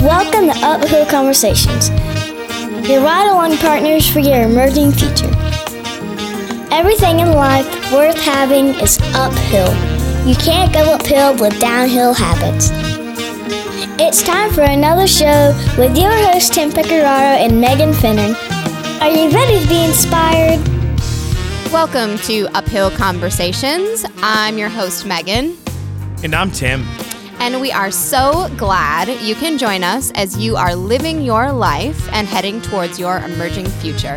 Welcome to Uphill Conversations, your ride along partners for your emerging future. Everything in life worth having is uphill. You can't go uphill with downhill habits. It's time for another show with your hosts Tim Pecoraro and Megan Finnan. Are you ready to be inspired? Welcome to Uphill Conversations. I'm your host, Megan. And I'm Tim. And we are so glad you can join us as you are living your life and heading towards your emerging future.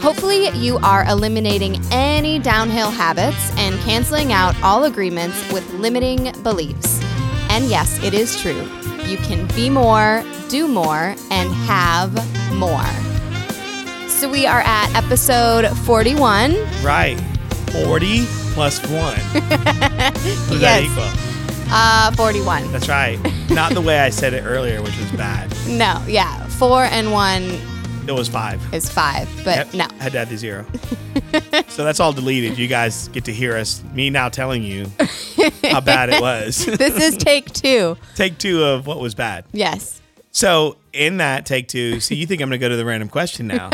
Hopefully, you are eliminating any downhill habits and canceling out all agreements with limiting beliefs. And yes, it is true. You can be more, do more, and have more. So we are at episode 41. Right. 40 plus 1. what does Yes. that equal? Uh, 41. That's right. Not the way I said it earlier, which was bad. No, yeah. Four and one It was 5. is five, but Yep, no. Had to add the zero. so that's all deleted. You guys get to hear us, me now telling you how bad it was. This is take two. take two of what was bad. Yes. So in that take two, so you think I'm going to go to the random question now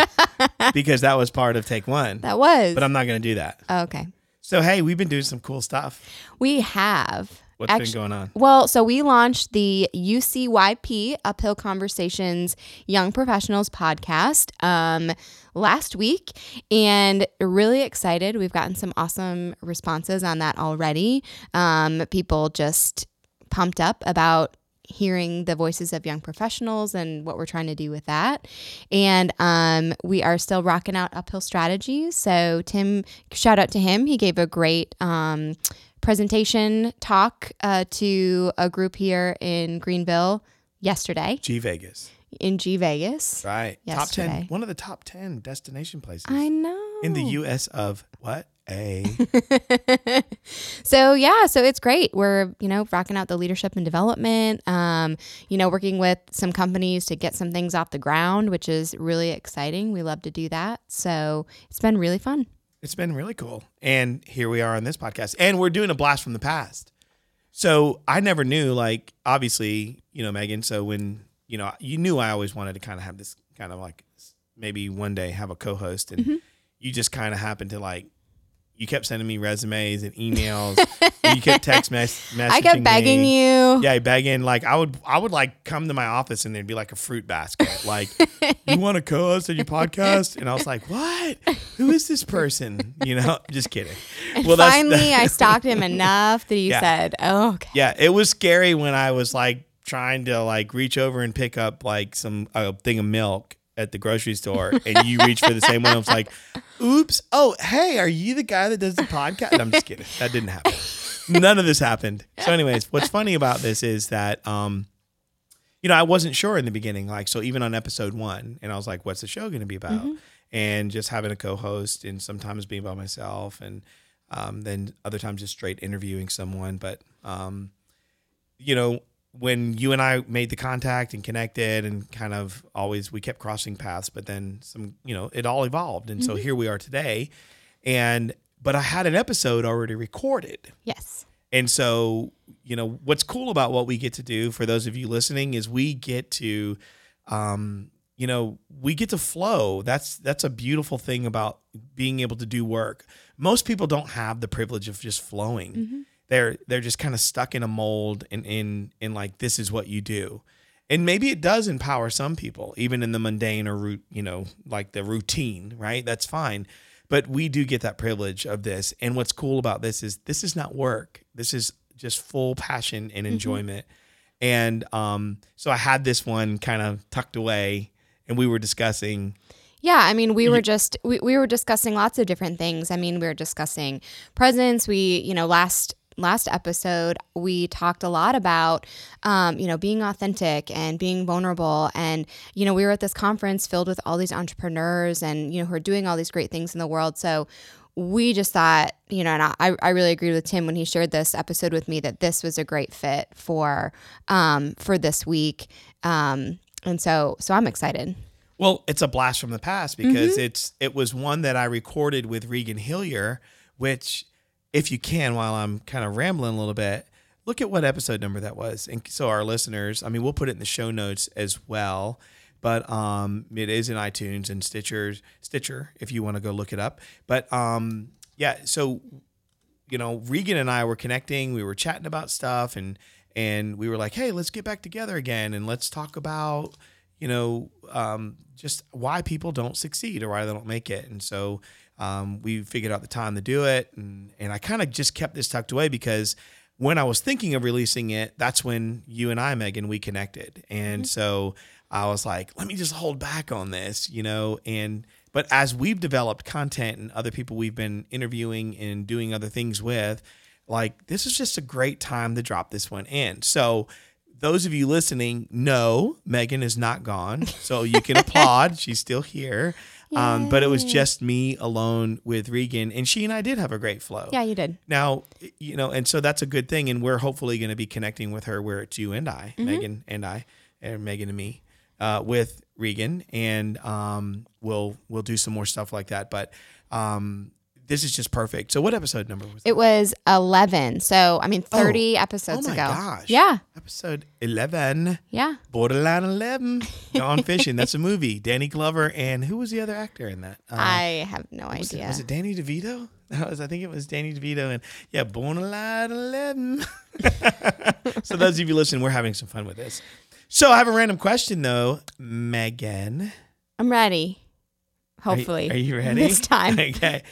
because that was part of take one. That was. But I'm not going to do that. okay. So, hey, we've been doing some cool stuff. We have. What's been going on? Well, so we launched the UCYP Uphill Conversations Young Professionals podcast um, last week, and really excited. We've gotten some awesome responses on that already. Um, people just pumped up about hearing the voices of young professionals and what we're trying to do with that. And um, we are still rocking out uphill strategies. So Tim, shout out to him. He gave a great um, presentation talk uh, to a group here in Greenville yesterday G Vegas. in G Vegas. Right. Top Yesterday. 10, one of the top 10 destination places I know. in the US of what? A. so yeah, so it's great. We're you know rocking out the leadership and development. Um, you know, working with some companies to get some things off the ground, which is really exciting. We love to do that. So it's been really fun. it's been really cool. And here we are on this podcast. And we're doing a blast from the past. So I never knew, like, obviously, you know, Megan. So when, you know, you knew I always wanted to kind of have this kind of like maybe one day have a co host. And Mm-hmm. you just kind of happened to like, you kept sending me resumes and emails. and you kept text mess- messaging. I kept begging me. you. Yeah, begging. Like I would, I would like come to my office and there'd be like a fruit basket. Like, you want to co-host on your podcast? And I was like, what? Who is this person? You know, just kidding. And Well, that's- finally, I stalked him enough that he Yeah. said, "Oh, okay." Yeah, it was scary when I was like trying to like reach over and pick up like some a thing of milk at the grocery store, and you reach for the same one. I was like, "Oops! Oh, hey, are you the guy that does the podcast?" And I'm just kidding. That didn't happen. None of this happened. So, anyways, what's funny about this is that um, you know, I wasn't sure in the beginning. Like, so even on episode one, and I was like, "What's the show going to be about?" Mm-hmm. And just having a co-host, and sometimes being by myself, and um, then other times just straight interviewing someone. But um, you know, when you and I made the contact and connected and kind of always we kept crossing paths, but then some, you know, it all evolved. And so here we are today. And but I had an episode already recorded. Yes. And so, you know, what's cool about what we get to do for those of you listening is we get to um, you know, we get to flow. That's that's a beautiful thing about being able to do work. Most people don't have the privilege of just flowing. They're they're just kind of stuck in a mold and in in like this is what you do. And maybe it does empower some people, even in the mundane or root, you know, like the routine, right? That's fine. But we do get that privilege of this. And what's cool about this is this is not work. This is just full passion and enjoyment. And um, so I had this one kind of tucked away, and we were discussing. Yeah, I mean, we were just we, we were discussing lots of different things. I mean, we were discussing presence. We, you know, last last episode we talked a lot about um, you know being authentic and being vulnerable. And you know we were at this conference filled with all these entrepreneurs and you know who are doing all these great things in the world. So we just thought you know and i, I really agreed with tim when he shared this episode with me that this was a great fit for um, for this week. Um, and so so i'm excited. Well, it's a blast from the past because it's it was one that I recorded with Regan Hillier, which, if you can, while I'm kind of rambling a little bit, look at what episode number that was. And so our listeners, I mean, we'll put it in the show notes as well. But um, it is in iTunes and Stitcher, Stitcher, if you want to go look it up. But um, yeah, so you know, Regan and I were connecting. We were chatting about stuff, and and we were like, hey, let's get back together again, and let's talk about you know um, just why people don't succeed or why they don't make it. And so um, we figured out the time to do it, and and I kind of just kept this tucked away because when I was thinking of releasing it, that's when you and I, Megan, we connected, and so I was like, let me just hold back on this, you know, and but as we've developed content and other people we've been interviewing and doing other things with, like this is just a great time to drop this one in. So those of you listening know Megan is not gone, so you can applaud. She's still here. Um, but it was just me alone with Regan, and she and I did have a great flow. Yeah, you did. Now, you know, and so that's a good thing, and we're hopefully going to be connecting with her where it's you and I, Megan and I, and Megan and me, uh, with Regan, and um, we'll we'll do some more stuff like that. But um, this is just perfect. So, what episode number was? It It was 11. So, I mean, 30 episodes ago. oh my ago. gosh! Yeah. episode eleven, Yeah. Borderline Eleven, Gone Fishing. That's a movie. Danny Glover and who was the other actor in that? Uh, I have no was it, idea. was it Danny DeVito? Was, I think it was Danny DeVito, and yeah, Borderline Eleven. so those of you listening, we're having some fun with this. So I have a random question though, Megan. I'm ready. Are you- Hopefully. are you ready This time. Okay.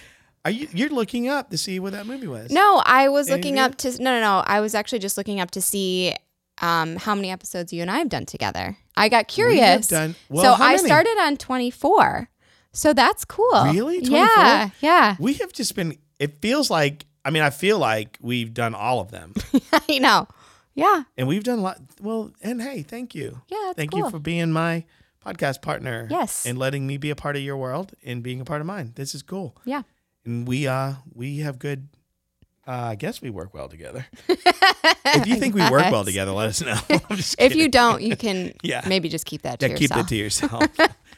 Are you? You're looking up to see what that movie was. No, I was Any looking up to no, no, no. I was actually just looking up to see um, how many episodes you and I have done together. I got curious. done- well, so I many? started on 24. So that's cool. Really? Yeah, 24? yeah. We have just been. It feels like. I mean, I feel like we've done all of them, I know. Yeah, and we've done a lot. Well, and hey, thank you. yeah. Thank cool. you for being my podcast partner. Yes. And letting me be a part of your world and being a part of mine. This is cool. yeah. And we uh we have good. Uh, I guess we work well together. if you think we work well together, let us know. If you don't, you can Yeah. maybe just keep that to yeah, keep yourself. it to yourself.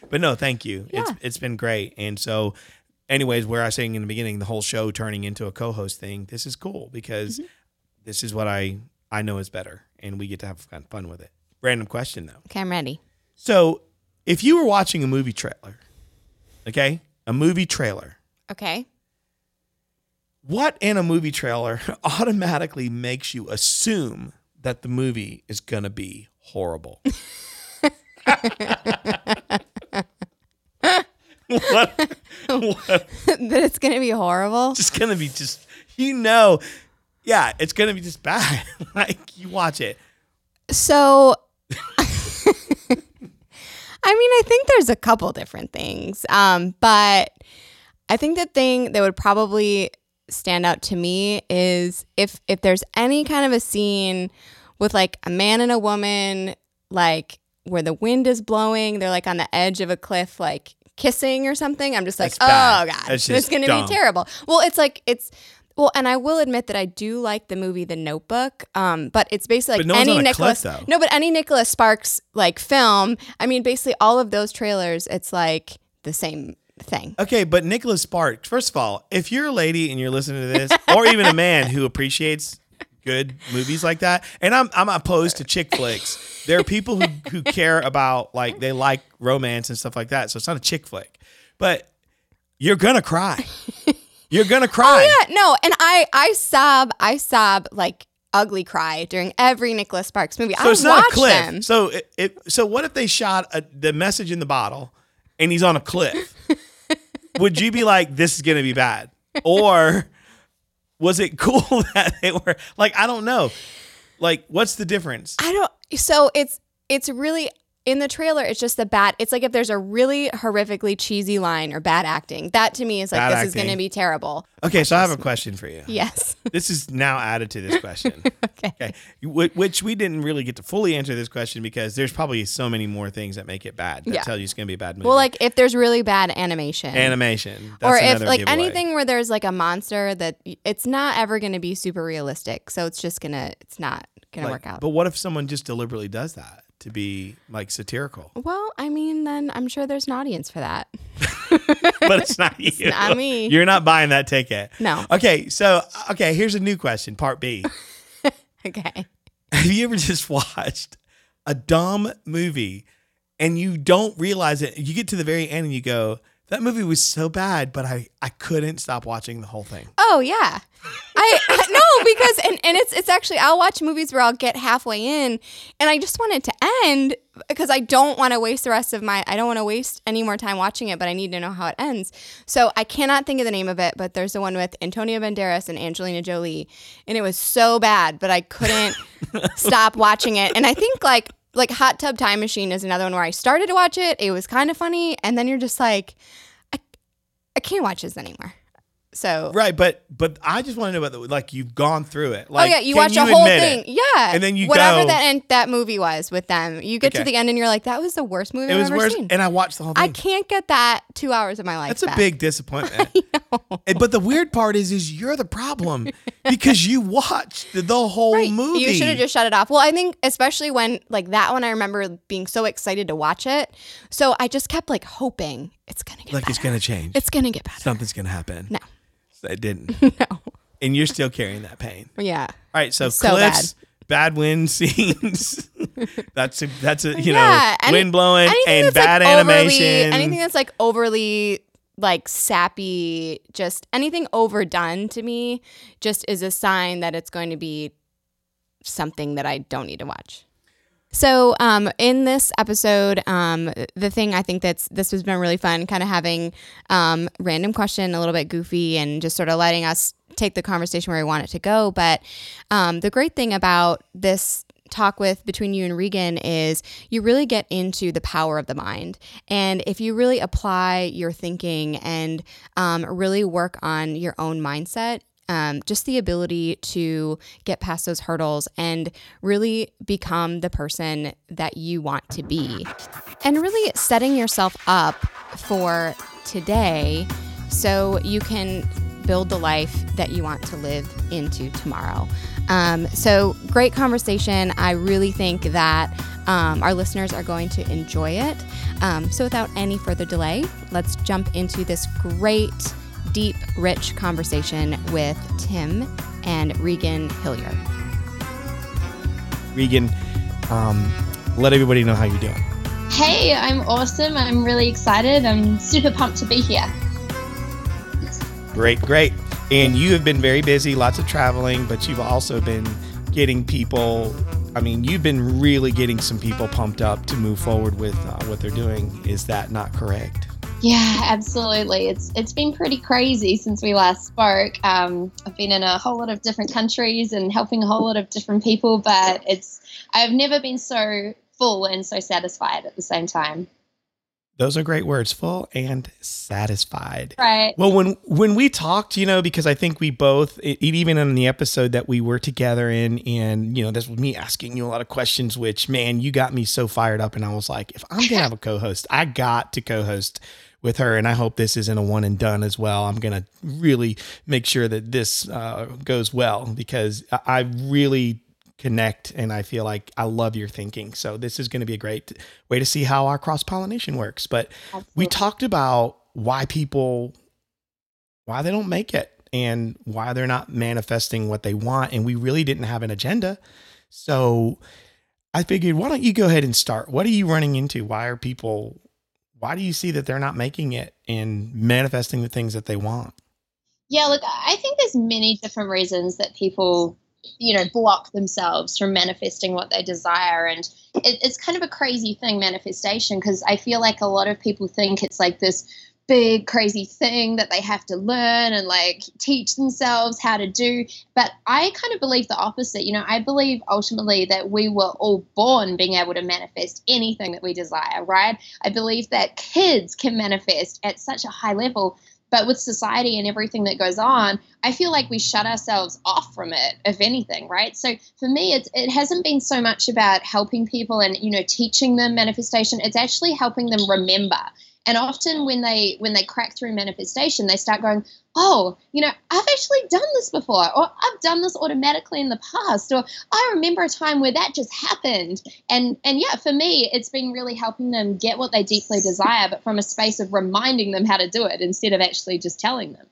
but no, thank you. Yeah. It's it's been great. And so, anyways, where I was saying in the beginning, the whole show turning into a co-host thing, this is cool because Mm-hmm. this is what I I know is better, and we get to have fun with it. Random question though. okay, I'm ready. So, if you were watching a movie trailer, okay, a movie trailer, Okay. What in a movie trailer automatically makes you assume that the movie is gonna be horrible? what? what? that it's gonna be horrible. Just gonna be just you know, yeah, it's gonna be just bad. like you watch it. So, I mean, I think there's a couple different things, um, but I think the thing that would probably stand out to me is if if there's any kind of a scene with like a man and a woman, like where the wind is blowing, they're like on the edge of a cliff, like kissing or something. I'm just like, That's bad. oh god, That's it's just gonna be terrible. Well, it's like it's. Well, and I will admit that I do like the movie The Notebook, um, but it's basically like no any a cliff, Nicholas. No, but any Nicholas Sparks like film. I mean, basically all of those trailers, it's like the same thing. Okay, but Nicholas Sparks, first of all, if you're a lady and you're listening to this, or even a man who appreciates good movies like that, and I'm I'm opposed to chick flicks. There are people who, who care about like they like romance and stuff like that. So it's not a chick flick. But you're gonna cry. You're gonna oh, cry. Oh, Yeah, no, and I I sob, I sob like ugly cry during every Nicholas Sparks movie. So I it's not a cliff. them. So it, it so what if they shot a, the message in the bottle and he's on a cliff? Would you be like, this is gonna be bad? Or was it cool that they were like, I don't know. Like, what's the difference? I don't. So it's it's really in the trailer. It's just the bad. It's like if there's a really horrifically cheesy line or bad acting. That to me is like Bad this is going to be terrible. Okay, so I have a question for you. Yes. This is now added to this question. okay. Okay. Which we didn't really get to fully answer this question because there's probably so many more things that make it bad that Yeah. tell you it's going to be a bad movie. Well, like if there's really bad animation. animation. That's or if like giveaway. anything where there's like a monster that it's not ever going to be super realistic so it's just gonna it's not gonna work out But what if someone just deliberately does that to be like satirical? well i mean then i'm sure there's an audience for that but it's not you. not me. You're not buying that ticket. No. Okay, so okay, here's a new question, part B. Okay. Have you ever just watched a dumb movie and you don't realize it? You get to the very end and you go, that movie was so bad, but I, I couldn't stop watching the whole thing. Oh yeah. I no because and, and it's it's actually I'll watch movies where I'll get halfway in and I just want it to end because I don't want to waste the rest of my I don't want to waste any more time watching it but I need to know how it ends. So I cannot think of the name of it but there's the one with Antonio Banderas and Angelina Jolie and it was so bad but I couldn't stop watching it and I think like like Hot Tub Time Machine is another one where I started to watch it it was kind of funny and then you're just like I I can't watch this anymore. So Right, but but I just want to know about the like you've gone through it. Like, oh yeah, you watch a whole thing. it? Yeah, And then you whatever go- that end, that movie was with them. You get to the end and you're like, that was the worst movie It I've was ever worse, seen. and I watched the whole I can't get that two hours of my life. That's a big disappointment. And- eh, But the weird part is, is you're the problem because you watched the whole Right. movie. You should have just shut it off. Well, I think especially when like that one, I remember being so excited to watch it. So I just kept like hoping it's gonna get like better. it's gonna change. It's gonna get better. Something's gonna happen. No. It didn't, no. and you're still carrying that pain. Yeah. All right, so, cliffs, bad. wind scenes. that's a, that's a you yeah. know any- wind blowing and bad like, overly- animation. anything that's like overly like sappy, just anything overdone to me, just is a sign that it's going to be something that I don't need to watch. So, um, in this episode, um, the thing I think that's this has been really fun, kind of having um, random question, a little bit goofy, and just sort of letting us take the conversation where we want it to go. But um, the great thing about this talk with between you and Regan is you really get into the power of the mind. And if you really apply your thinking and um, really work on your own mindset, um, just the ability to get past those hurdles and really become the person that you want to be. And really setting yourself up for today so you can build the life that you want to live into tomorrow. Um, so, great conversation. I really think that um, our listeners are going to enjoy it. Um, so, without any further delay, let's jump into this great, deep, rich conversation with Tim and Regan Hilliard. Regan, um, let everybody know how you're doing. Hey, I'm awesome. I'm really excited. I'm super pumped to be here. Great, great. And you have been very busy, lots of traveling, but you've also been getting people. I mean, you've been really getting some people pumped up to move forward with uh, what they're doing. Is that not correct? Yeah, absolutely. It's it's been pretty crazy since we last spoke. Um, I've been in a whole lot of different countries and helping a whole lot of different people, but it's I've never been so full and so satisfied at the same time. Those are great words, full and satisfied. Right. Well, when when we talked, you know, because I think we both, e- even in the episode that we were together in, and you know, this was me asking you a lot of questions. Which, man, you got me so fired up, and I was like, if I'm gonna have a co-host, I got to co-host with her, and I hope this isn't a one and done as well. I'm gonna really make sure that this uh, goes well because I really connect and I feel like I love your thinking. So this is going to be a great way to see how our cross pollination works. But we talked about why people why they don't make it and why they're not manifesting what they want and we really didn't have an agenda. So I figured why don't you go ahead and start? What are you running into? Why are people why do you see that they're not making it and manifesting the things that they want? Yeah, look, I think there's many different reasons that people, you know, block themselves from manifesting what they desire, and it, it's kind of a crazy thing, manifestation, because I feel like a lot of people think it's like this big crazy thing that they have to learn and like teach themselves how to do. But i kind of believe the opposite. You know i believe ultimately that we were all born being able to manifest anything that we desire right? I believe that kids can manifest at such a high level. But with society and everything that goes on i feel like we shut ourselves off from it if anything right? So for me it's, it hasn't been so much about helping people and you know teaching them manifestation. It's actually helping them remember and often when they when they crack through manifestation they start going oh you know i've actually done this before or i've done this automatically in the past or i remember a time where that just happened and and yeah for me it's been really helping them get what they deeply desire but from a space of reminding them how to do it instead of actually just telling them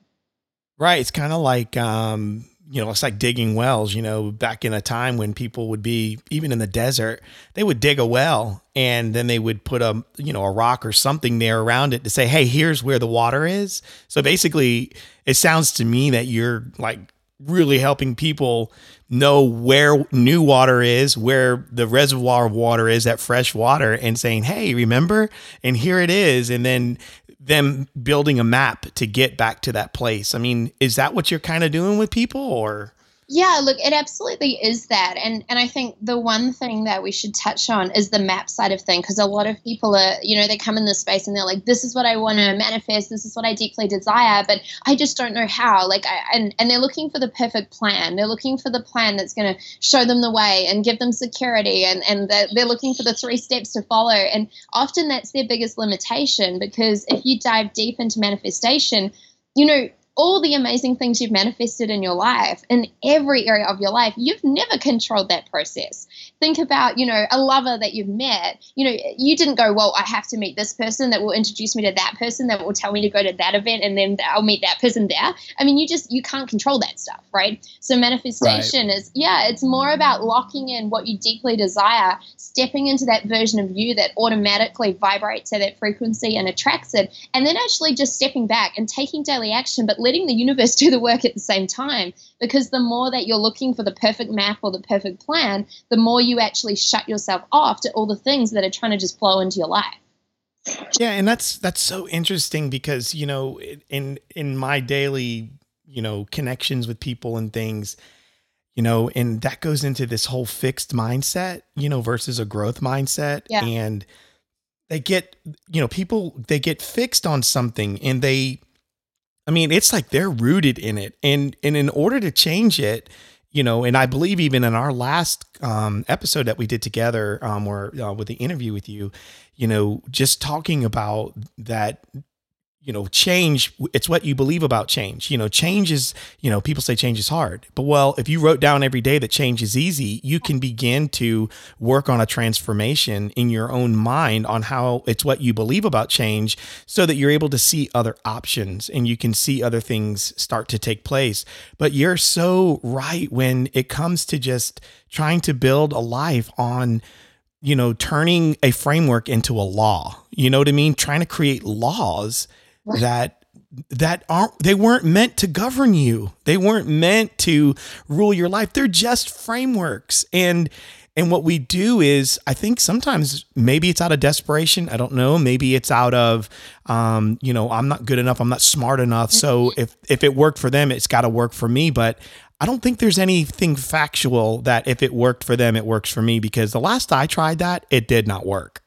Right. It's kind of like um, you know, it's like digging wells, you know, back in a time when people would be even in the desert, they would dig a well and then they would put a, you know, a rock or something there around it to say, "Hey, here's where the water is." So basically, it sounds to me that you're like really helping people know where new water is, where the reservoir of water is, that fresh water, and saying, hey, remember? And here it is. And then them building a map to get back to that place. I mean, is that what you're kind of doing with people or? Yeah, look, it absolutely is that. And and I think the one thing that we should touch on is the map side of thing because a lot of people are, you know, they come in this space and they're like this is what I want to manifest, this is what I deeply desire, but I just don't know how. Like I, and and they're looking for the perfect plan. They're looking for the plan that's going to show them the way and give them security and and they're, they're looking for the three steps to follow. And often that's their biggest limitation because if you dive deep into manifestation, you know, all the amazing things you've manifested in your life in every area of your life you've never controlled that process. Think about you know a lover that you've met. You know you didn't go well i have to meet this person that will introduce me to that person that will tell me to go to that event and then i'll meet that person there. I mean you just you can't control that stuff right? So manifestation right. is yeah it's more about locking in what you deeply desire stepping into that version of you that automatically vibrates at that frequency and attracts it and then actually just stepping back and taking daily action but letting the universe do the work at the same time. Because the more that you're looking for the perfect map or the perfect plan, the more you actually shut yourself off to all the things that are trying to just flow into your life. Yeah, and that's that's so interesting because you know in in my daily you know connections with people and things, you know, and that goes into this whole fixed mindset, you know, versus a growth mindset, yeah. and they get you know people they get fixed on something and they I mean, it's like they're rooted in it. And and in order to change it, you know, and I believe even in our last um, episode that we did together, um, or uh, with the interview with you, you know, just talking about that you know, change, it's what you believe about change. You know, change is, you know, people say change is hard. But well, if you wrote down every day that change is easy, you can begin to work on a transformation in your own mind on how it's what you believe about change so that you're able to see other options and you can see other things start to take place. But you're so right when it comes to just trying to build a life on you know, turning a framework into a law. You know what I mean? Trying to create laws that that aren't they weren't meant to govern you. They weren't meant to rule your life. They're just frameworks. And and what we do is, I think sometimes maybe it's out of desperation. I don't know. Maybe it's out of, um, you know, I'm not good enough. I'm not smart enough. So mm-hmm. if if it worked for them, it's got to work for me. But I don't think there's anything factual that if it worked for them, it works for me. Because the last I tried that, it did not work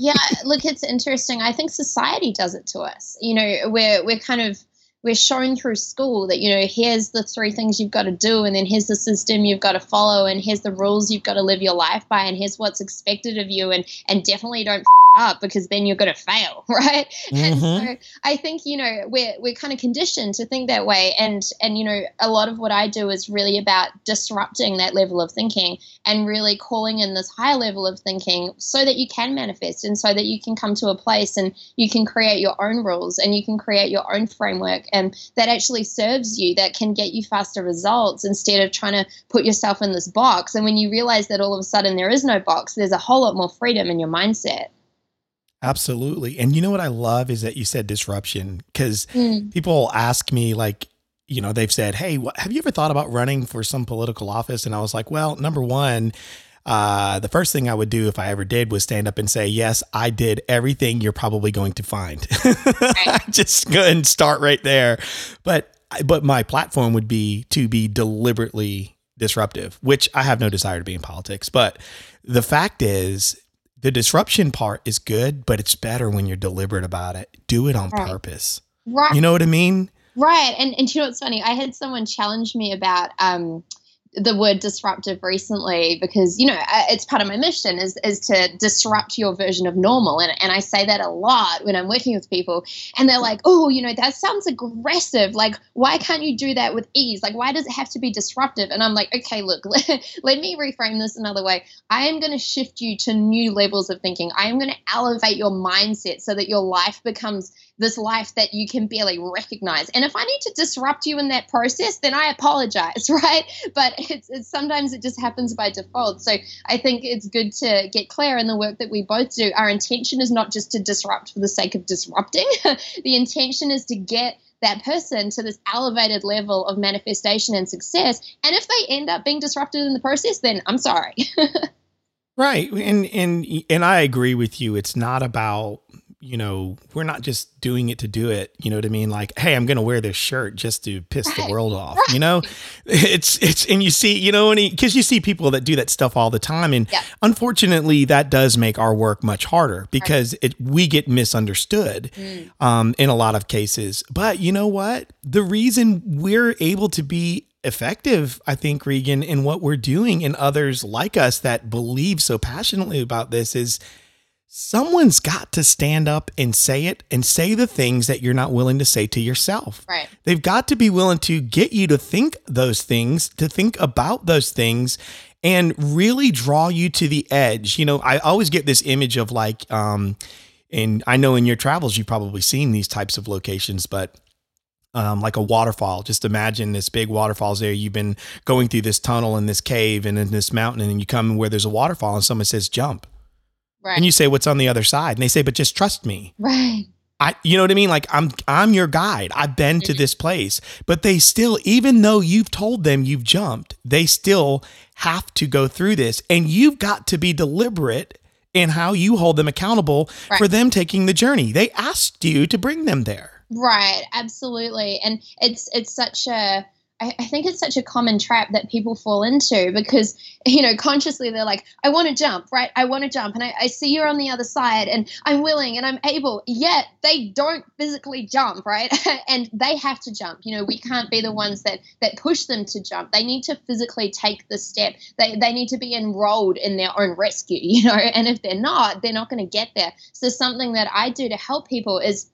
yeah, look, it's interesting. I think society does it to us. You know, we're we're kind of we're shown through school that you know here's the three things you've got to do and then here's the system you've got to follow and here's the rules you've got to live your life by and here's what's expected of you and and definitely don't up because then you're going to fail right? Mm-hmm. and so i think you know we're we're kind of conditioned to think that way. And and you know a lot of what i do is really about disrupting that level of thinking and really calling in this higher level of thinking so that you can manifest and so that you can come to a place and you can create your own rules and you can create your own framework and that actually serves you that can get you faster results instead of trying to put yourself in this box. And when you realize that all of a sudden there is no box there's a whole lot more freedom in your mindset Absolutely. And you know what I love is that you said disruption because mm. people ask me, like, you know, they've said, Hey, what, have you ever thought about running for some political office? And I was like, Well, number one, uh, the first thing I would do if I ever did was stand up and say, Yes, I did everything you're probably going to find. Just go and start right there. But but my platform would be to be deliberately disruptive, which I have no desire to be in politics. But the fact is, the disruption part is good, but it's better when you're deliberate about it. Do it on right. purpose. Right. You know what I mean? Right. And and you know what's funny? I had someone challenge me about um the word disruptive recently because you know it's part of my mission is is to disrupt your version of normal. And, and I say that a lot when I'm working with people and they're like oh you know that sounds aggressive. Like why can't you do that with ease? Like why does it have to be disruptive? And I'm like okay look let, let me reframe this another way. I am going to shift you to new levels of thinking. I am going to elevate your mindset so that your life becomes this life that you can barely recognize. And if I need to disrupt you in that process, then I apologize, right? But it's, it's sometimes it just happens by default. So I think it's good to get clear in the work that we both do. Our intention is not just to disrupt for the sake of disrupting. the intention is to get that person to this elevated level of manifestation and success. And if they end up being disrupted in the process, then I'm sorry. right. And and and I agree with you. It's not about you know, we're not just doing it to do it. You know what I mean? Like, hey, I'm going to wear this shirt just to piss right. the world off. Right. You know, it's it's and you see, you know, because you see people that do that stuff all the time, and yeah. unfortunately, that does make our work much harder because right. it we get misunderstood mm. um, in a lot of cases. But you know what? The reason we're able to be effective, I think, Regan, in what we're doing, and others like us that believe so passionately about this is someone's got to stand up and say it and say the things that you're not willing to say to yourself. Right. They've got to be willing to get you to think those things, to think about those things and really draw you to the edge. You know, I always get this image of like um and I know in your travels you've probably seen these types of locations, but um, like a waterfall. Just imagine this big waterfall's there. You've been going through this tunnel in this cave and in this mountain, and you come where there's a waterfall, and someone says, "Jump." Right. And you say, "What's on the other side?" And they say, "But just trust me." Right. I, you know what I mean? Like I'm, I'm your guide. I've been to mm-hmm. this place, but they still, even though you've told them you've jumped, they still have to go through this, and you've got to be deliberate in how you hold them accountable right. for them taking the journey. They asked you to bring them there. Right. Absolutely. And it's, it's such a I, I think it's such a common trap that people fall into because, you know, consciously they're like, I want to jump, right? I want to jump. And I, I see you're on the other side and I'm willing and I'm able. Yet they don't physically jump, right? and they have to jump. You know, we can't be the ones that that push them to jump. They need to physically take the step. They, they need to be enrolled in their own rescue, you know, and if they're not, they're not going to get there. So something that I do to help people is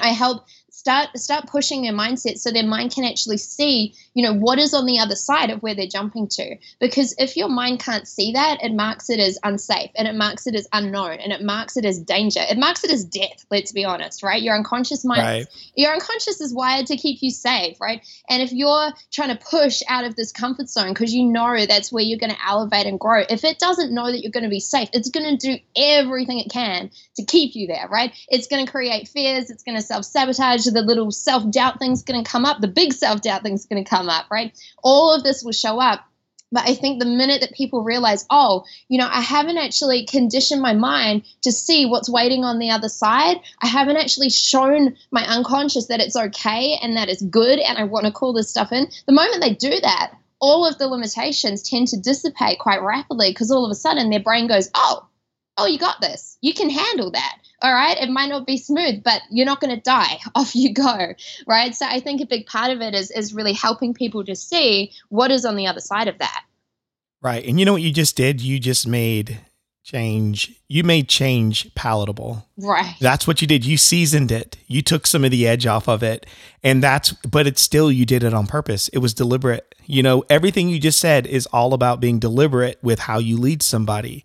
I help start start pushing their mindset so their mind can actually see you know what is on the other side of where they're jumping to. Because if your mind can't see that it marks it as unsafe and it marks it as unknown and it marks it as danger. It marks it as death let's be honest right? Your unconscious mind right. your unconscious is wired to keep you safe right? And if you're trying to push out of this comfort zone because you know that's where you're going to elevate and grow if it doesn't know that you're going to be safe it's going to do everything it can to keep you there right? It's going to create fears it's going to self-sabotage the little self doubt thing's going to come up, the big self doubt thing's going to come up, right? All of this will show up. But I think the minute that people realize, oh, you know, I haven't actually conditioned my mind to see what's waiting on the other side, I haven't actually shown my unconscious that it's okay and that it's good and I want to call this stuff in, the moment they do that, all of the limitations tend to dissipate quite rapidly because all of a sudden their brain goes, oh, oh, you got this. You can handle that all right it might not be smooth but you're not going to die. Off you go right? So i think a big part of it is is really helping people to see what is on the other side of that. Right and you know what you just did? You just made change you made change palatable. Right. That's what you did. You seasoned it. You took some of the edge off of it and that's but it's still you did it on purpose. It was deliberate. You know everything you just said is all about being deliberate with how you lead somebody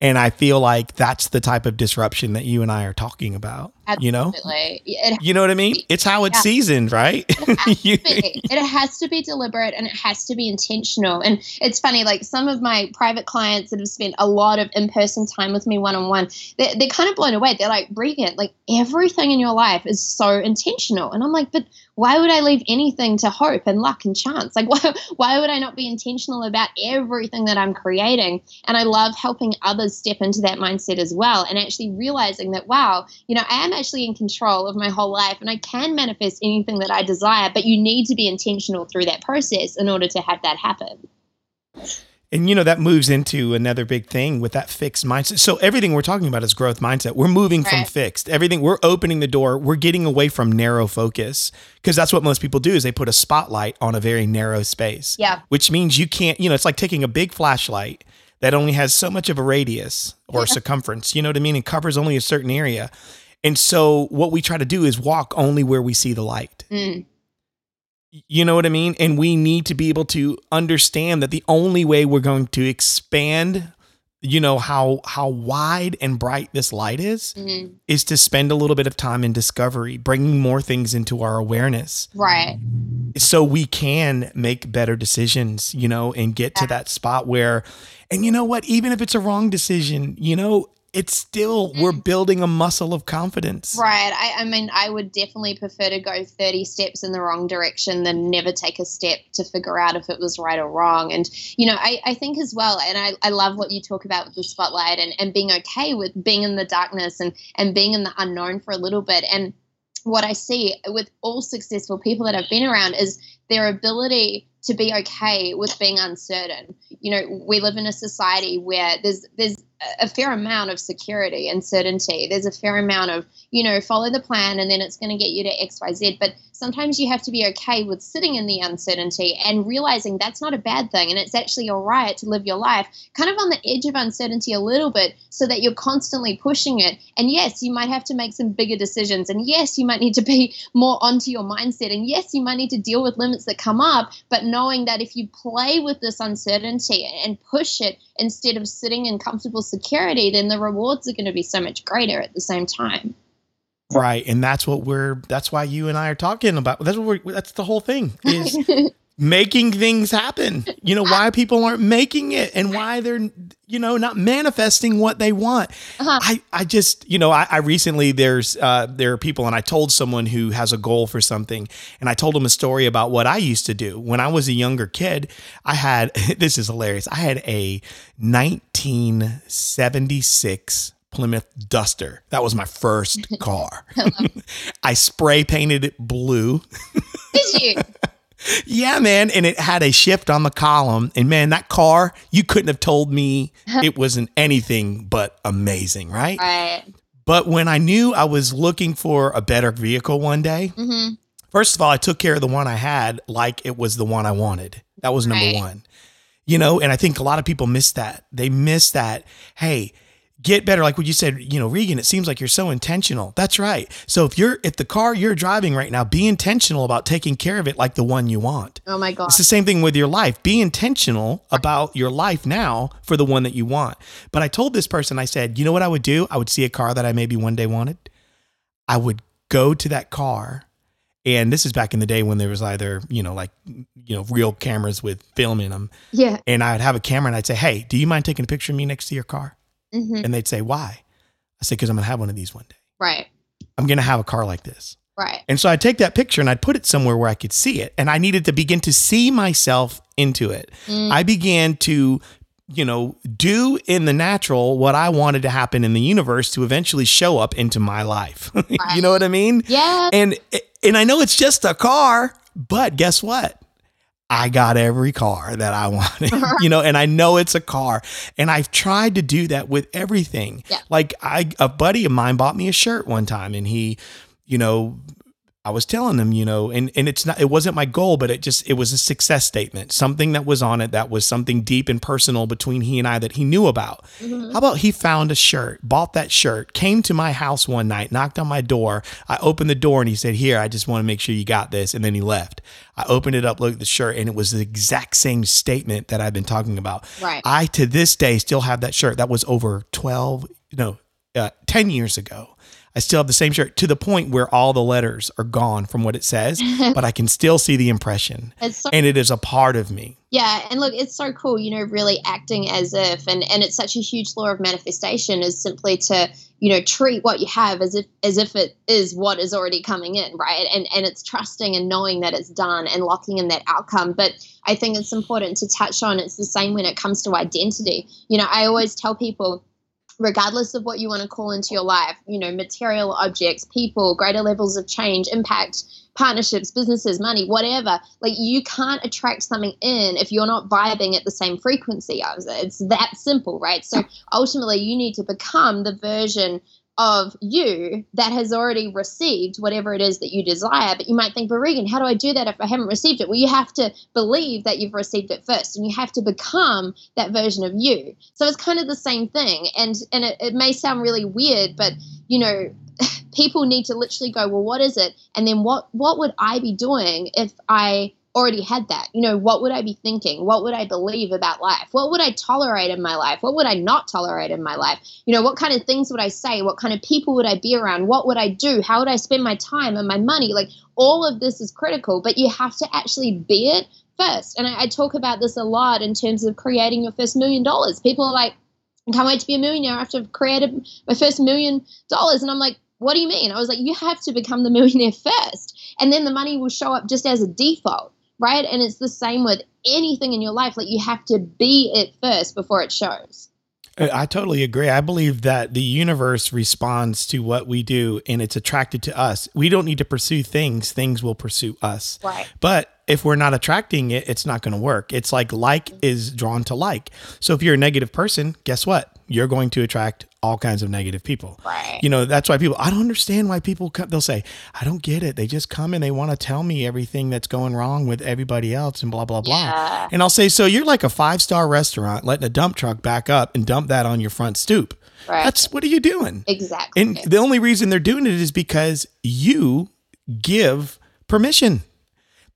and I feel like that's the type of disruption that you and I are talking about. Absolutely. You know, it, you know what I mean? It's how it's yeah. seasoned, right? It has, it has, to be deliberate and it has to be intentional. And it's funny, like some of my private clients that have spent a lot of in-person time with me one-on-one, they're, they're kind of blown away. They're like, Regan, like everything in your life is so intentional. And I'm like, but why would I leave anything to hope and luck and chance? Like, why, why would I not be intentional about everything that I'm creating? And I love helping others step into that mindset as well and actually realizing that, wow, you know, I am actually in control of my whole life and I can manifest anything that I desire, but you need to be intentional through that process in order to have that happen. And you know that moves into another big thing with that fixed mindset. So everything we're talking about is growth mindset. We're moving right. from fixed. Everything we're opening the door. We're getting away from narrow focus because that's what most people do is they put a spotlight on a very narrow space. Yeah. Which means you can't, you know, it's like taking a big flashlight that only has so much of a radius or yeah. circumference, you know what I mean, It covers only a certain area. And so what we try to do is walk only where we see the light. Mm. You know what I mean? And we need to be able to understand that the only way we're going to expand you know how how wide and bright this light is Mhm. is to spend a little bit of time in discovery, bringing more things into our awareness Right. so we can make better decisions, you know, and get to that spot where, and you know what, even if it's a wrong decision, you know, it's still, we're mm. building a muscle of confidence. Right. I, I mean, I would definitely prefer to go 30 steps in the wrong direction than never take a step to figure out if it was right or wrong. And, you know, I, I think as well, and I, I love what you talk about with the spotlight and, and being okay with being in the darkness and, and being in the unknown for a little bit. And what I see with all successful people that I've been around is their ability to be okay with being uncertain. You know, we live in a society where there's there's a fair amount of security and certainty. There's a fair amount of, you know, follow the plan and then it's going to get you to XYZ. But sometimes you have to be okay with sitting in the uncertainty and realizing that's not a bad thing and it's actually all right to live your life kind of on the edge of uncertainty a little bit so that you're constantly pushing it. And yes, you might have to make some bigger decisions. And yes, you might need to be more onto your mindset. And yes, you might need to deal with limits that come up. But knowing that if you play with this uncertainty and push it instead of sitting in comfortable security, then the rewards are going to be so much greater at the same time. Right. And that's what we're, that's why you and I are talking about. That's what we're, that's the whole thing is making things happen. You know, why people aren't making it and why they're, you know, not manifesting what they want. Uh-huh. I, I just, you know, I, I recently there's uh there are people and I told someone who has a goal for something and I told them a story about what I used to do. When I was a younger kid, I had this is hilarious. I had a 1976 Plymouth Duster. That was my first car. I spray painted it blue. Did you? Yeah, man. And it had a shift on the column. And man, that car, you couldn't have told me it wasn't anything but amazing, right? right. But when I knew I was looking for a better vehicle one day, hmm first of all, I took care of the one I had like it was the one I wanted. That was number Right. one. You know, and I think a lot of people miss that. They miss that. Hey, get better. Like what you said, you know, Regan, it seems like you're so intentional. That's right. So if you're, if the car you're driving right now, be intentional about taking care of it like the one you want. Oh my God. It's the same thing with your life. Be intentional about your life now for the one that you want. But I told this person, I said, you know what I would do? I would see a car that I maybe one day wanted. I would go to that car. And this is back in the day when there was either, you know, like, you know, real cameras with film in them. Yeah. And I'd have a camera and I'd say, hey, do you mind taking a picture of me next to your car? Hmm And they'd say, why? I said, because I'm going to have one of these one day. Right. I'm going to have a car like this. Right. And so I'd take that picture and I'd put it somewhere where I could see it. And I needed to begin to see myself into it. Mm. I began to, you know, do in the natural what I wanted to happen in the universe to eventually show up into my life. you know what I mean? Yeah. And and I know it's just a car, but guess what? I got every car that I wanted, you know, and I know it's a car. And I've tried to do that with everything. Yeah. Like I a buddy of mine bought me a shirt one time and he, you know, I was telling him, you know, and and it's not it wasn't my goal, but it just it was a success statement. Something that was on it that was something deep and personal between he and I that he knew about. Mhm. How about he found a shirt, bought that shirt, came to my house one night, knocked on my door. I opened the door and he said, Here, I just want to make sure you got this. And then he left. I opened it up, looked at the shirt, and it was the exact same statement that I've been talking about. Right. I, to this day, still have that shirt. That was over 12, no, uh, 10 years ago. I still have the same shirt to the point where all the letters are gone from what it says, but I can still see the impression. So And it is a part of me. Yeah, and look, it's so cool, you know, really acting as if, and and it's such a huge law of manifestation is simply to, you know, treat what you have as if as if it is what is already coming in, right? And and it's trusting and knowing that it's done and locking in that outcome. But I think it's important to touch on. It's the same when it comes to identity. You know, I always tell people regardless of what you want to call into your life, you know, material objects, people, greater levels of change, impact, partnerships, businesses, money, whatever. Like you can't attract something in if you're not vibing at the same frequency as it. It's that simple, right? So ultimately, you need to become the version of you that has already received whatever it is that you desire. But you might think, but Regan, how do I do that if I haven't received it? Well, you have to believe that you've received it first, and you have to become that version of you. So it's kind of the same thing. And and it, it may sound really weird, but you know, people need to literally go, well, what is it? And then what what would I be doing if I already had that. You know, what would I be thinking? What would I believe about life? What would I tolerate in my life? What would I not tolerate in my life? You know, what kind of things would I say? What kind of people would I be around? What would I do? How would I spend my time and my money? Like all of this is critical, but you have to actually be it first. And I, I talk about this a lot in terms of creating your first million dollars. People are like, I can't wait to be a millionaire after I've created my first million dollars. And I'm like, what do you mean? I was like, you have to become the millionaire first. And then the money will show up just as a default, right? And it's the same with anything in your life. Like you have to be it first before it shows. Uh, I totally agree. I believe that the universe responds to what we do and it's attracted to us. We don't need to pursue things, things will pursue us. Right. But if we're not attracting it, it's not going to work. It's like like mm-hmm. is drawn to like. So if you're a negative person, guess what? You're going to attract all kinds of negative people. Right. You know, that's why people, I don't understand why people come, they'll say, I don't get it. They just come and they want to tell me everything that's going wrong with everybody else and blah, blah, blah. Yeah. And I'll say, so you're like a five star restaurant letting a dump truck back up and dump that on your front stoop. Right. That's what are you doing? exactly. And the only reason they're doing it is because you give permission.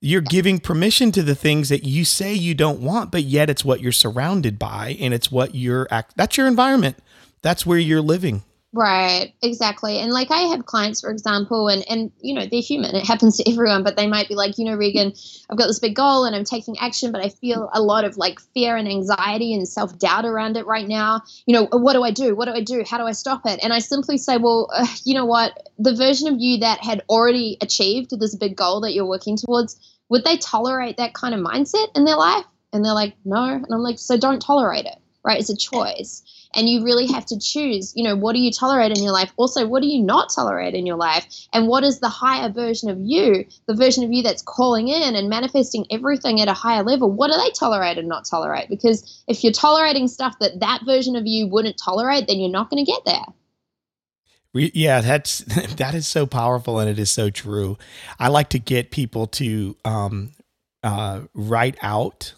You're giving permission to the things that you say you don't want, but yet it's what you're surrounded by and it's what you're act that's your environment. That's where you're living. Right, exactly. And like I have clients, for example, and and you know they're human. It happens to everyone, but they might be like, you know, Regan, I've got this big goal and I'm taking action, but I feel a lot of like fear and anxiety and self doubt around it right now. You know, what do I do? What do I do? How do I stop it? And I simply say, well, uh, you know what? The version of you that had already achieved this big goal that you're working towards, would they tolerate that kind of mindset in their life? And they're like, no. And I'm like, so don't tolerate it. Right? It's a choice and you really have to choose you know what do you tolerate in your life? Also what do you not tolerate in your life? And what is the higher version of you the version of you that's calling in and manifesting everything at a higher level? What do they tolerate and not tolerate? Because if you're tolerating stuff that that version of you wouldn't tolerate then you're not going to get there. We, yeah, that's that is so powerful and it is so true. I like to get people to um, uh, write out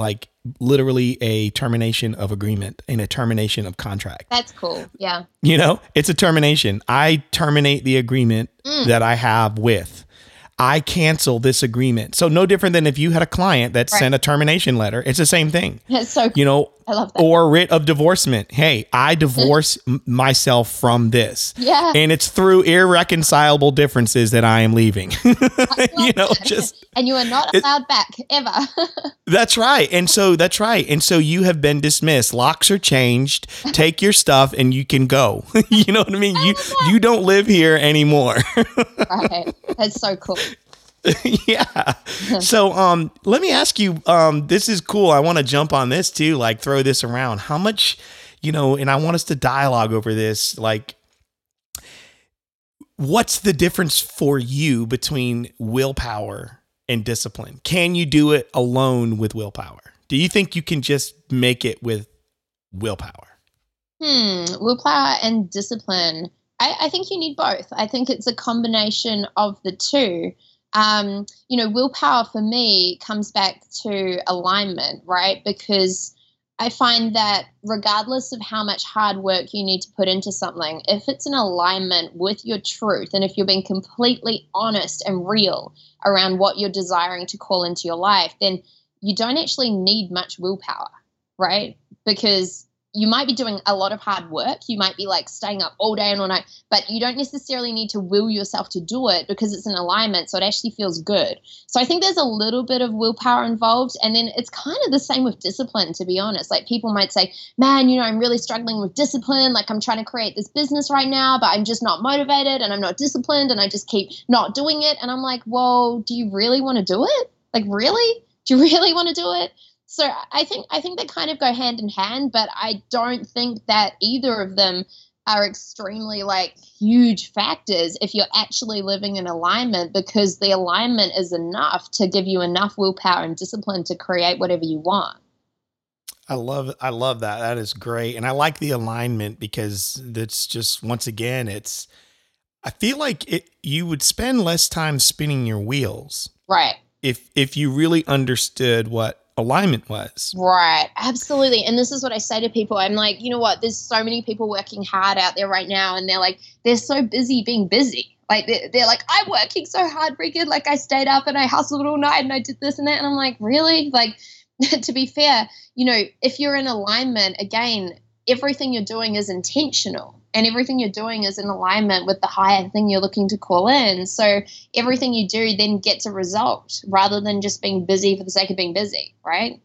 like literally a termination of agreement and a termination of contract. that's cool yeah You know, it's a termination. I terminate the agreement Mm. that I have with. I cancel this agreement. So no different than if you had a client that Right. sent a termination letter. It's the same thing. that's so cool. You know, i love that or writ of divorcement. Hey, I divorce myself from this. yeah And it's through irreconcilable differences that I am leaving. you know, just and you are not it- allowed back ever that's right. And so that's right. And so you have been dismissed. Locks are changed. Take your stuff and you can go. you know what I mean? You you don't live here anymore. right that's so cool yeah. So um let me ask you um this is cool. I want to jump on this too, like throw this around. How much, you know, and I want us to dialogue over this like what's the difference for you between willpower and discipline? Can you do it alone with willpower? Do you think you can just make it with willpower? Hmm, willpower and discipline. I, I think you need both. I think it's a combination of the two. Um, you know, willpower for me comes back to alignment, right? Because I find that regardless of how much hard work you need to put into something, if it's in alignment with your truth and if you're being completely honest and real around what you're desiring to call into your life, then you don't actually need much willpower, right? Because you might be doing a lot of hard work. You might be like staying up all day and all night, but you don't necessarily need to will yourself to do it because it's an alignment. So it actually feels good. So I think there's a little bit of willpower involved. And then it's kind of the same with discipline, to be honest. Like people might say, man, you know, I'm really struggling with discipline. Like I'm trying to create this business right now, but I'm just not motivated and I'm not disciplined and I just keep not doing it. And I'm like, well, do you really want to do it? Like, really? Do you really want to do it? So I think I think they kind of go hand in hand, but I don't think that either of them are extremely like huge factors if you're actually living in alignment because the alignment is enough to give you enough willpower and discipline to create whatever you want. I love I love that. That is great. And I like the alignment because that's just once again it's I feel like it you would spend less time spinning your wheels Right. if if you really understood what alignment was. Right, absolutely. And this is what I say to people. I'm like, you know what? There's so many people working hard out there right now, and they're like, they're so busy being busy. Like they're, they're like, I'm working so hard, Regan. Like I stayed up and I hustled all night and I did this and that. And I'm like, really? Like, to be fair, you know, if you're in alignment, again, everything you're doing is intentional and everything you're doing is in alignment with the higher thing you're looking to call in. So everything you do then gets a result rather than just being busy for the sake of being busy, right?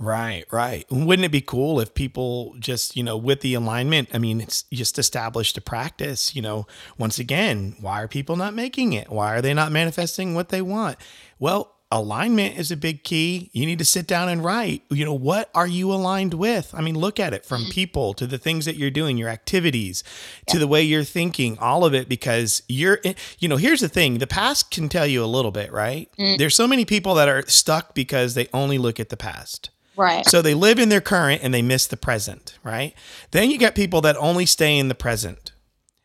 Right, right. Wouldn't it be cool if people just, you know, with the alignment, I mean, it's just established a practice, you know, once again, why are people not making it? Why are they not manifesting what they want? Well, alignment is a big key. You need to sit down and write, you know, what are you aligned with? I mean, look at it from mm. people to the things that you're doing, your activities, yeah. to the way you're thinking, all of it, because you're, you know, here's the thing the past can tell you a little bit, right? Mm. There's so many people that are stuck because they only look at the past. Right. So they live in their current and they miss the present, right? Then you get people that only stay in the present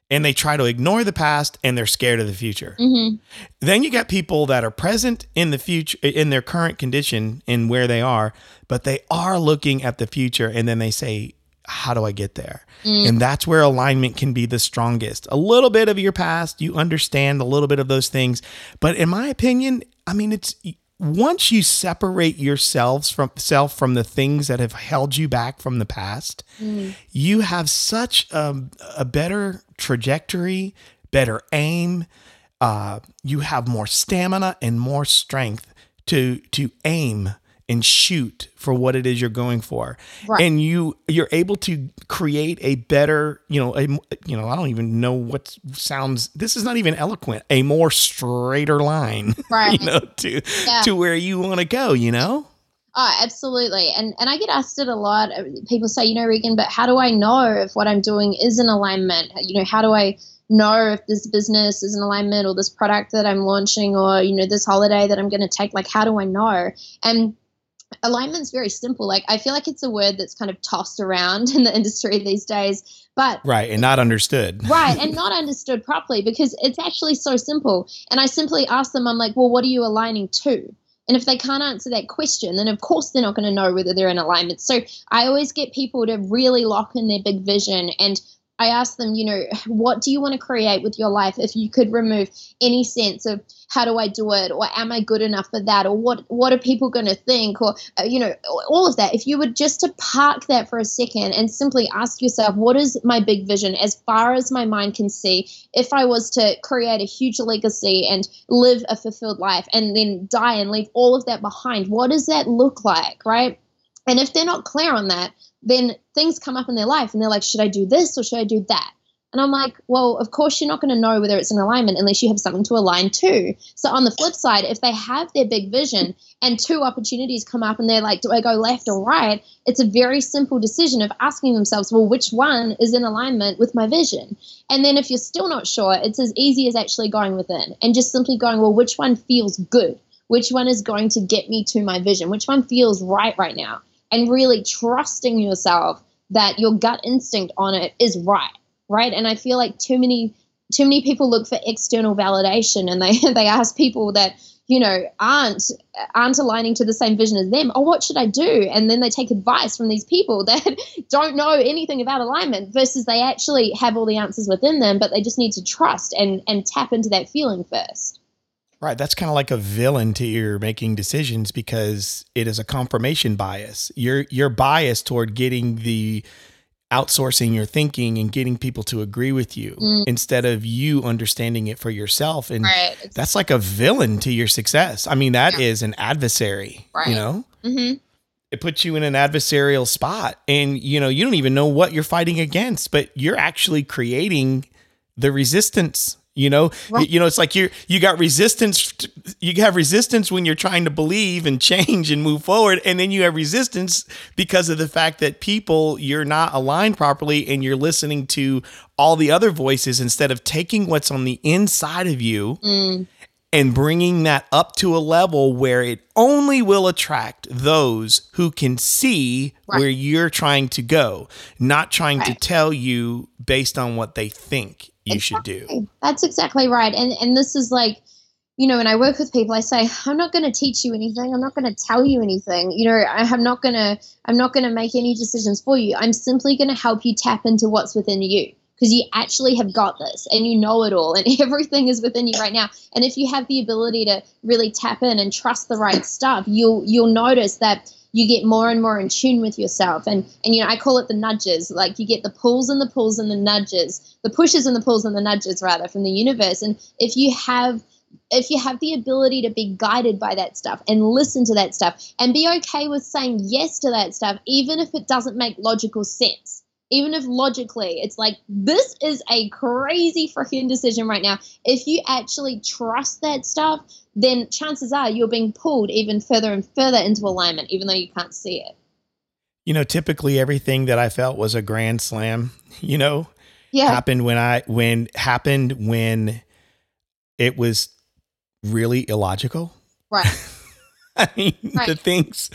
and they try to ignore the past and they're scared of the future. Mm-hmm. Then you get people that are present in the future, in their current condition in where they are, but they are looking at the future and then they say, how do I get there? Mm. And that's where alignment can be the strongest. A little bit of your past, you understand a little bit of those things. But in my opinion, I mean, it's once you separate yourselves from self from the things that have held you back from the past, mm. you have such a, a, better trajectory, better aim. Uh, you have more stamina and more strength to to aim and shoot for what it is you're going for right. and you you're able to create a better you know a you know i don't even know what sounds this is not even eloquent a more straighter line right you know to yeah. to where you want to go you know Oh, absolutely. And and I get asked it a lot. Uh, people say, you know, Regan, but how do I know if what I'm doing is in alignment? You know, how do I know if this business is in alignment or this product that I'm launching or, you know, this holiday that I'm going to take? Like, how do I know? And alignment's very simple. Like I feel like it's a word that's kind of tossed around in the industry these days, but right and not understood. right and not understood properly because it's actually so simple. And I simply ask them, I'm like, well, what are you aligning to? And if they can't answer that question, then of course they're not going to know whether they're in alignment. So I always get people to really lock in their big vision and I asked them, you know, what do you want to create with your life? If you could remove any sense of how do I do it? or am I good enough for that? or what what are people going to think? or uh, you know all of that. If you would just to park that for a second and simply ask yourself what is my big vision? as far as my mind can see if I was to create a huge legacy and live a fulfilled life and then die and leave all of that behind what does that look like right and if they're not clear on that then things come up in their life and they're like, should I do this or should I do that? And I'm like, well, of course you're not going to know whether it's in alignment unless you have something to align to. So on the flip side, if they have their big vision and two opportunities come up and they're like, do I go left or right? It's a very simple decision of asking themselves, well, which one is in alignment with my vision? And then if you're still not sure, it's as easy as actually going within and just simply going, well, which one feels good? Which one is going to get me to my vision? Which one feels right right now? And really trusting yourself that your gut instinct on it is right right? And i feel like too many too many people look for external validation and they they ask people that you know aren't aren't aligning to the same vision as them oh what should i do? And then they take advice from these people that don't know anything about alignment versus they actually have all the answers within them but they just need to trust and and tap into that feeling first Right. That's kind of like a villain to your making decisions because it is a confirmation bias. You're you're biased toward getting the outsourcing your thinking and getting people to agree with you mm. instead of you understanding it for yourself. And right. that's like a villain to your success. I mean, that yeah. is an adversary, right. you know? Mm-hmm. It puts you in an adversarial spot and, you know, you don't even know what you're fighting against, but you're actually creating the resistance you know, right. you know, it's like you you got resistance. You have resistance when you're trying to believe and change and move forward, and then you have resistance because of the fact that people you're not aligned properly, and you're listening to all the other voices instead of taking what's on the inside of you mm. and bringing that up to a level where it only will attract those who can see right. where you're trying to go, not trying right. to tell you based on what they think you should do. That's exactly right. And and this is like you know, when I work with people, I say, I'm not going to teach you anything. I'm not going to tell you anything. You know, I'm not going to, I'm not going to make any decisions for you. I'm simply going to help you tap into what's within you because you actually have got this and you know it all and everything is within you right now. And if you have the ability to really tap in and trust the right stuff, you'll, you'll notice that you get more and more in tune with yourself. And, and, you know, I call it the nudges, like you get the pulls and the pulls and the nudges, the pushes and the pulls and the nudges rather from the universe. And if you have, if you have the ability to be guided by that stuff and listen to that stuff and be okay with saying yes to that stuff, even if it doesn't make logical sense, even if logically it's like, this is a crazy freaking decision right now, if you actually trust that stuff, then chances are you're being pulled even further and further into alignment, even though you can't see it. You know, typically everything that I felt was a grand slam, you know, yeah. happened when I, when happened when it was really illogical. Right. I mean, right. the things,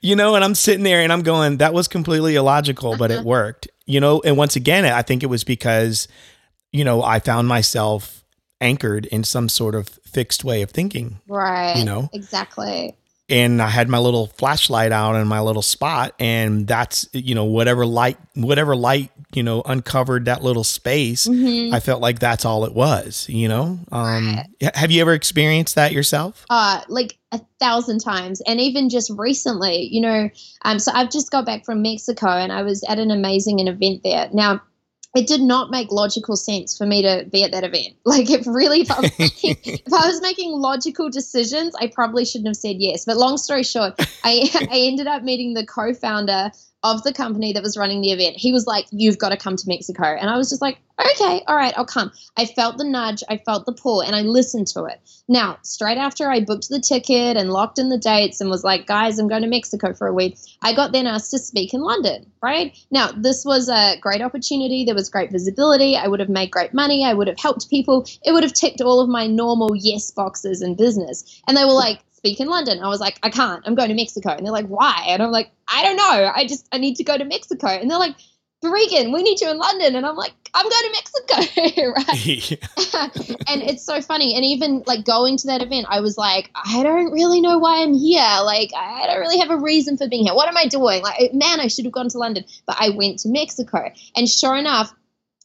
you know, and I'm sitting there and I'm going, that was completely illogical, uh-huh. but it worked, you know. And once again, I think it was because, you know, I found myself anchored in some sort of fixed way of thinking. Right. You know, exactly and I had my little flashlight out in my little spot, and that's you know whatever light, whatever light you know uncovered that little space. Mm-hmm. I felt like that's all it was. You know, um, right. have you ever experienced that yourself? Uh, like a thousand times, and even just recently, you know, um, so I've just got back from Mexico, and I was at an amazing an event there. Now it did not make logical sense for me to be at that event. Like, it really, if I, was making, if I was making logical decisions, I probably shouldn't have said yes. But long story short, I, I ended up meeting the co founder of the company that was running the event. He was like, You've got to come to Mexico. And I was just like, Okay, all right, I'll come. I felt the nudge, I felt the pull, and I listened to it. Now, straight after I booked the ticket and locked in the dates and was like, Guys, I'm going to Mexico for a week, I got then asked to speak in London, right? Now, this was a great opportunity. There was great visibility. I would have made great money. I would have helped people. It would have ticked all of my normal yes boxes in business. And they were like, speak in London. I was like, I can't. I'm going to Mexico. And they're like, why? And I'm like, I don't know. I just I need to go to Mexico. And they're like, Regan, we need you in London. And I'm like, I'm going to Mexico, right? and it's so funny. And even like going to that event, I was like, I don't really know why I'm here. Like, I don't really have a reason for being here. What am I doing? Like, man, I should have gone to London. But I went to Mexico. And sure enough,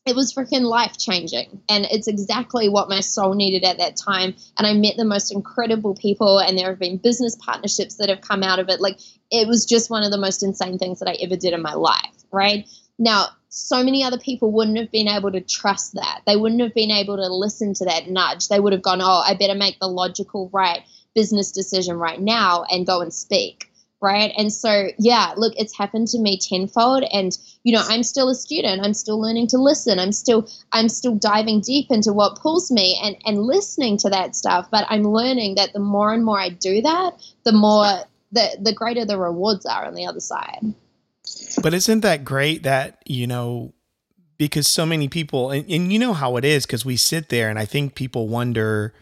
it was freaking life changing. And it's exactly what my soul needed at that time. And I met the most incredible people, and there have been business partnerships that have come out of it. Like, it was just one of the most insane things that I ever did in my life, right? Now, so many other people wouldn't have been able to trust that. They wouldn't have been able to listen to that nudge. They would have gone, oh, I better make the logical, right business decision right now and go and speak right? And so, yeah, look, it's happened to me tenfold and you know, I'm still a student. I'm still learning to listen. I'm still I'm still diving deep into what pulls me and and listening to that stuff, but I'm learning that the more and more I do that, the more the the greater the rewards are on the other side. But isn't that great that, you know, because so many people and, and you know how it is because we sit there and I think people wonder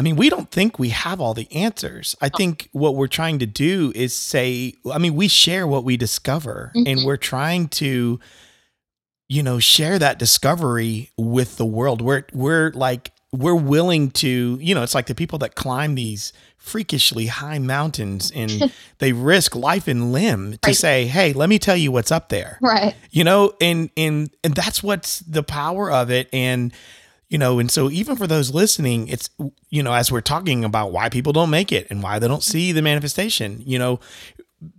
I mean, we don't think we have all the answers. I think what we're trying to do is say, I mean, we share what we discover mm-hmm. and we're trying to, you know, share that discovery with the world. We're, we're like, we're willing to, you know, it's like the people that climb these freakishly high mountains and they risk life and limb to right. say, "Hey, let me tell you what's up there." Right. You know, and and and that's what's the power of it and you know and so even for those listening it's you know as we're talking about why people don't make it and why they don't see the manifestation you know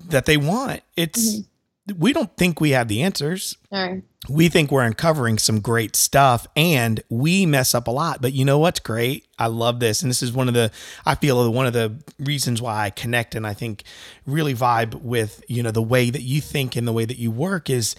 that they want it's mm-hmm. we don't think we have the answers. We think we're uncovering some great stuff and we mess up a lot but you know what's great? I love this and this is one of the i feel one of the reasons why i connect and i think really vibe with you know the way that you think and the way that you work is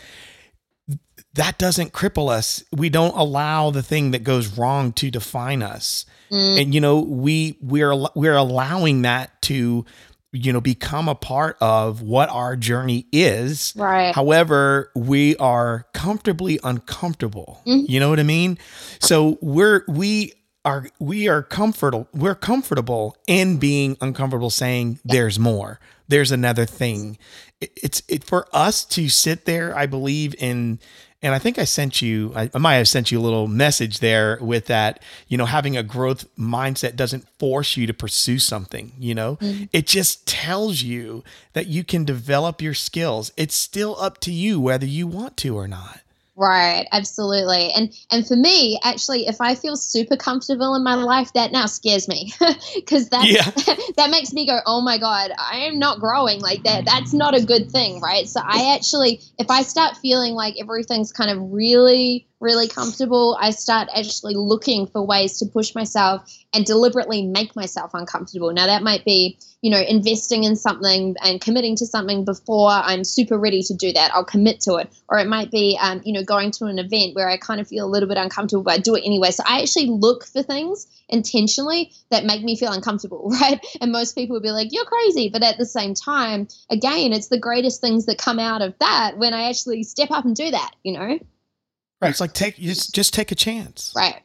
that doesn't cripple us. We don't allow the thing that goes wrong to define us. Mm. And you know, we we're we're allowing that to you know become a part of what our journey is. Right. However, we are comfortably uncomfortable. Mm. You know what I mean? So we're we are we are comfortable we're comfortable in being uncomfortable saying there's more there's another thing it's it for us to sit there i believe in And I think I sent you, I, I might have sent you a little message there with that, you know, having a growth mindset doesn't force you to pursue something, you know, mm-hmm. it just tells you that you can develop your skills. It's still up to you whether you want to or not. Right, absolutely. And and for me, actually, if I feel super comfortable in my life, that now scares me because that yeah. that makes me go, "Oh my god, I am not growing like that. That's not a good thing, right?" So I actually if I start feeling like everything's kind of really really comfortable, I start actually looking for ways to push myself and deliberately make myself uncomfortable. Now, that might be, you know, investing in something and committing to something before I'm super ready to do that. I'll commit to it. Or it might be, um, you know, going to an event where I kind of feel a little bit uncomfortable, but I do it anyway. So I actually look for things intentionally that make me feel uncomfortable, right? And most people would be like, you're crazy. But at the same time, again, it's the greatest things that come out of that when I actually step up and do that, you know? Right. It's like take just just take a chance. Right.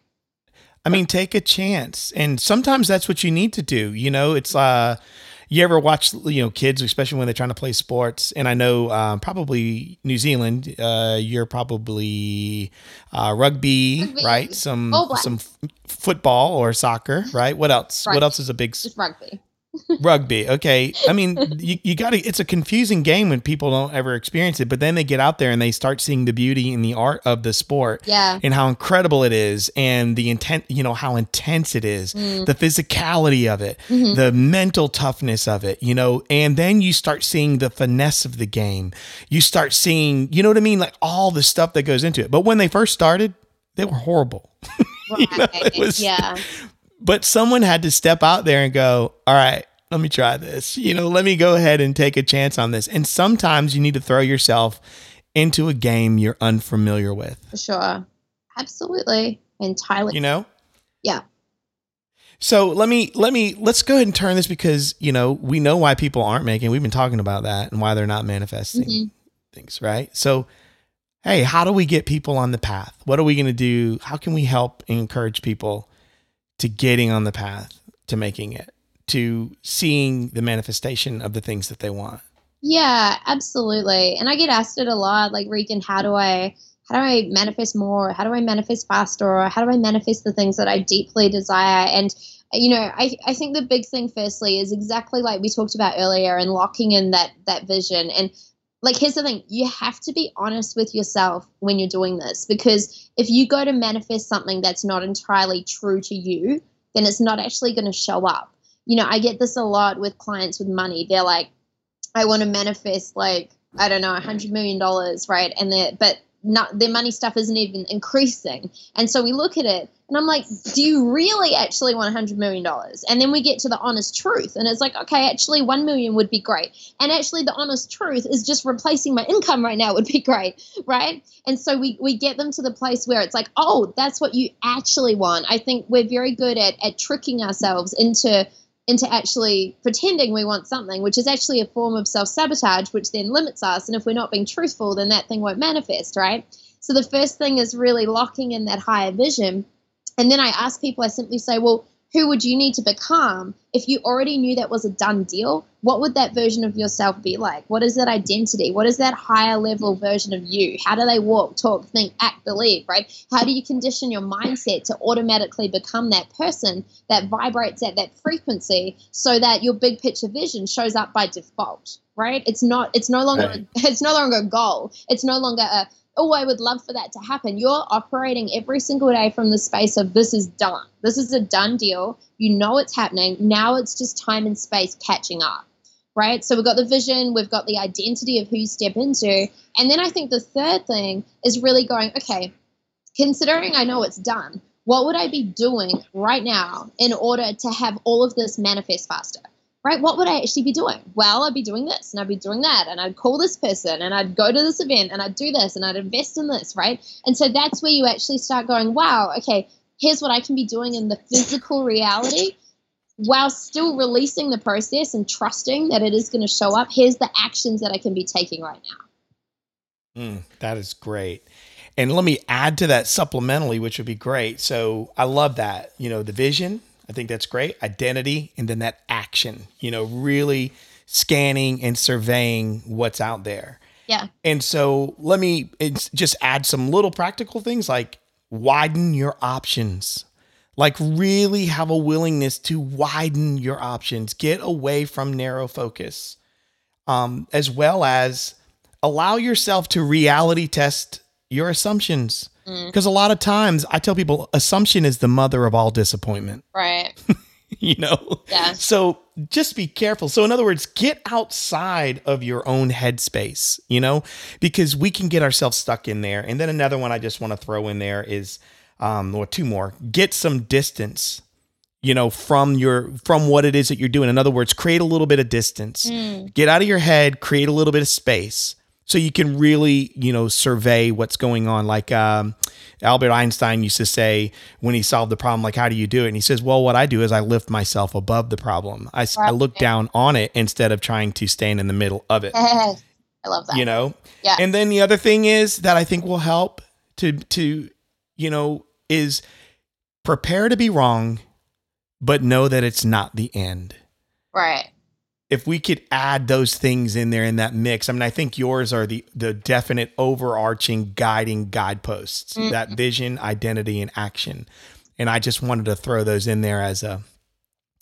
I mean, take a chance, and sometimes that's what you need to do. You know, it's uh, you ever watch you know kids, especially when they're trying to play sports, and I know um, probably New Zealand, uh, you're probably uh, rugby, rugby, right? Some some f- football or soccer, right? What else? What else is a big? Just rugby. Rugby. Okay. I mean, you, you got to, it's a confusing game when people don't ever experience it, but then they get out there and they start seeing the beauty and the art of the sport. Yeah. And how incredible it is and the intent, you know, how intense it is, mm. the physicality of it, mm-hmm. the mental toughness of it, you know, and then you start seeing the finesse of the game. You start seeing, you know what I mean? Like all the stuff that goes into it. But when they first started, they were horrible. Right. you know, was, yeah but someone had to step out there and go, all right, let me try this. You know, let me go ahead and take a chance on this. And sometimes you need to throw yourself into a game you're unfamiliar with. For sure. Absolutely. Entirely. You know? Yeah. So let me let me let's go ahead and turn this because you know we know why people aren't making. We've been talking about that and why they're not manifesting mm-hmm. things, right? So, hey, how do we get people on the path? What are we going to do? How can we help encourage people to getting on the path to making it, to seeing the manifestation of the things that they want. Yeah, absolutely. And I get asked it a lot, like Regan, how do I how do I manifest more? How do I manifest faster? Or how do I manifest the things that I deeply desire? And you know, I, I think the big thing firstly is exactly like we talked about earlier and locking in that that vision. And like here's the thing, you have to be honest with yourself when you're doing this because if you go to manifest something that's not entirely true to you, then it's not actually going to show up. You know, I get this a lot with clients with money. They're like, I want to manifest like, I don't know, a hundred million dollars, right? And they but not their money stuff isn't even increasing. And so we look at it and I'm like, do you really actually want $100 million? And then we get to the honest truth. And it's like, okay, actually, 1 million would be great. And actually, the honest truth is just replacing my income right now would be great. Right. And so we, we get them to the place where it's like, oh, that's what you actually want. I think we're very good at, at tricking ourselves into into actually pretending we want something, which is actually a form of self sabotage, which then limits us. And if we're not being truthful, then that thing won't manifest, right? So the first thing is really locking in that higher vision. And then I ask people, I simply say, well, who would you need to become if you already knew that was a done deal? What would that version of yourself be like? What is that identity? What is that higher level version of you? How do they walk, talk, think, act, believe, right? How do you condition your mindset to automatically become that person that vibrates at that frequency so that your big picture vision shows up by default? Right? It's not it's no longer right. it's no longer a goal. It's no longer a oh, I would love for that to happen. You're operating every single day from the space of this is done. This is a done deal. You know it's happening. Now it's just time and space catching up. Right. So we've got the vision, we've got the identity of who you step into. And then I think the third thing is really going, okay, considering I know it's done, what would I be doing right now in order to have all of this manifest faster? Right? What would I actually be doing? Well, I'd be doing this and I'd be doing that and I'd call this person and I'd go to this event and I'd do this and I'd invest in this, right? And so that's where you actually start going, wow, okay, here's what I can be doing in the physical reality while still releasing the process and trusting that it is going to show up. Here's the actions that I can be taking right now. Mm, that is great. And let me add to that supplementally, which would be great. So I love that. You know, the vision, I think that's great. Identity and then that action, you know, really scanning and surveying what's out there. Yeah. And so let me just add some little practical things like widen your options. Like really have a willingness to widen your options. Get away from narrow focus. Um, as well as allow yourself to reality test your assumptions. Because a lot of times I tell people assumption is the mother of all disappointment. Right. you know? Yeah. So just be careful. So, in other words, get outside of your own headspace, you know, because we can get ourselves stuck in there. And then another one I just want to throw in there is, um, or two more, get some distance, you know, from your, from what it is that you're doing. In other words, create a little bit of distance, get out of your head, create a little bit of space. So you can really, you know, survey what's going on. Like um, Albert Einstein used to say when he solved the problem, like, how do you do it? And he says, well, what I do is I lift myself above the problem. I look down on it instead of trying to stand in the middle of it. I love that. You know? Yeah. And then the other thing is that I think will help to, to, you know, is prepare to be wrong, but know that it's not the end right. If we could add those things in there in that mix, I mean, I think yours are the the definite overarching guiding guideposts, mm-hmm. that vision, identity, and action. And I just wanted to throw those in there as a,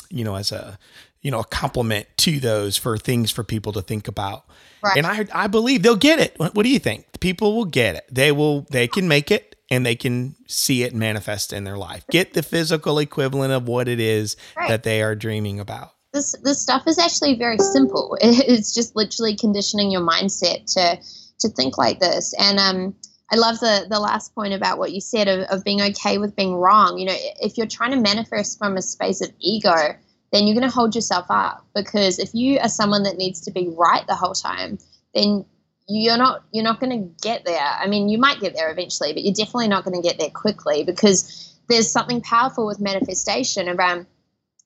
you know, as a, you know, a complement to those for things for people to think about. Right. And I I believe they'll get it. What, what do you think? People will get it. They will. They can make it. And they can see it manifest in their life. Get the physical equivalent of what it is Right. that they are dreaming about. This this stuff is actually very simple. It's just literally conditioning your mindset to to think like this. And um, I love the the last point about what you said of, of being okay with being wrong. You know, if you're trying to manifest from a space of ego, then you're going to hold yourself up because if you are someone that needs to be right the whole time, then you're not you're not going to get there. I mean, you might get there eventually, but you're definitely not going to get there quickly because there's something powerful with manifestation around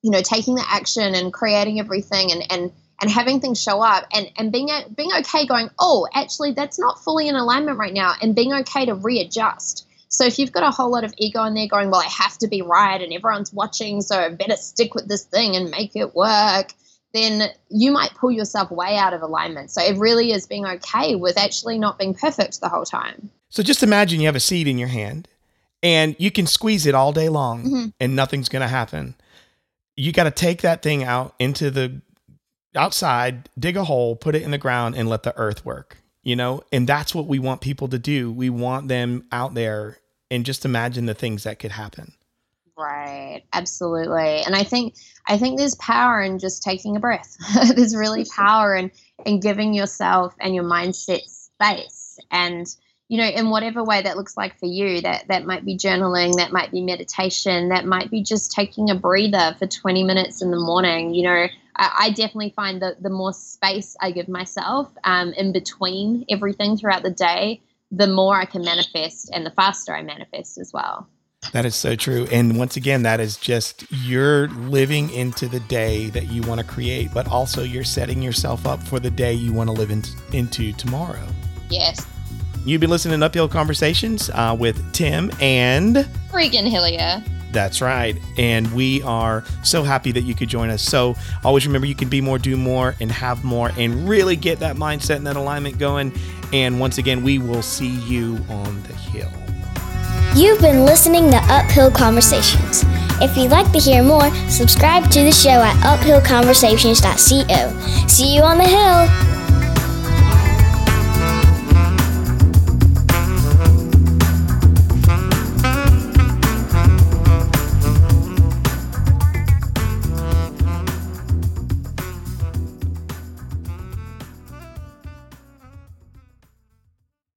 you know taking the action and creating everything and and and having things show up and and being a, being okay going oh actually that's not fully in alignment right now and being okay to readjust so if you've got a whole lot of ego in there going well i have to be right and everyone's watching so i better stick with this thing and make it work then you might pull yourself way out of alignment so it really is being okay with actually not being perfect the whole time So just imagine you have a seed in your hand and you can squeeze it all day long Mhm. and nothing's going to happen. You got to take that thing out into the outside, dig a hole, put it in the ground and let the earth work, you know? And that's what we want people to do. We want them out there and just imagine the things that could happen. Right, absolutely. And I think I think there's power in just taking a breath. there's really power in in giving yourself and your mindset space. And you know, in whatever way that looks like for you, that that might be journaling, that might be meditation, that might be just taking a breather for 20 minutes in the morning. You know, I, I definitely find that the more space I give myself um, in between everything throughout the day, the more I can manifest and the faster I manifest as well. That is so true. And once again, that is just you're living into the day that you want to create, but also you're setting yourself up for the day you want to live in, into tomorrow. Yes. You've been listening to Uphill Conversations uh, with Tim, and Regan Hillier. that's right. And we are so happy that you could join us. So always remember you can be more, do more, and have more, and really get that mindset and that alignment going. And once again, we will see you on the hill. You've been listening to Uphill Conversations. If you'd like to hear more, subscribe to the show at uphillconversations.co. See you on the hill!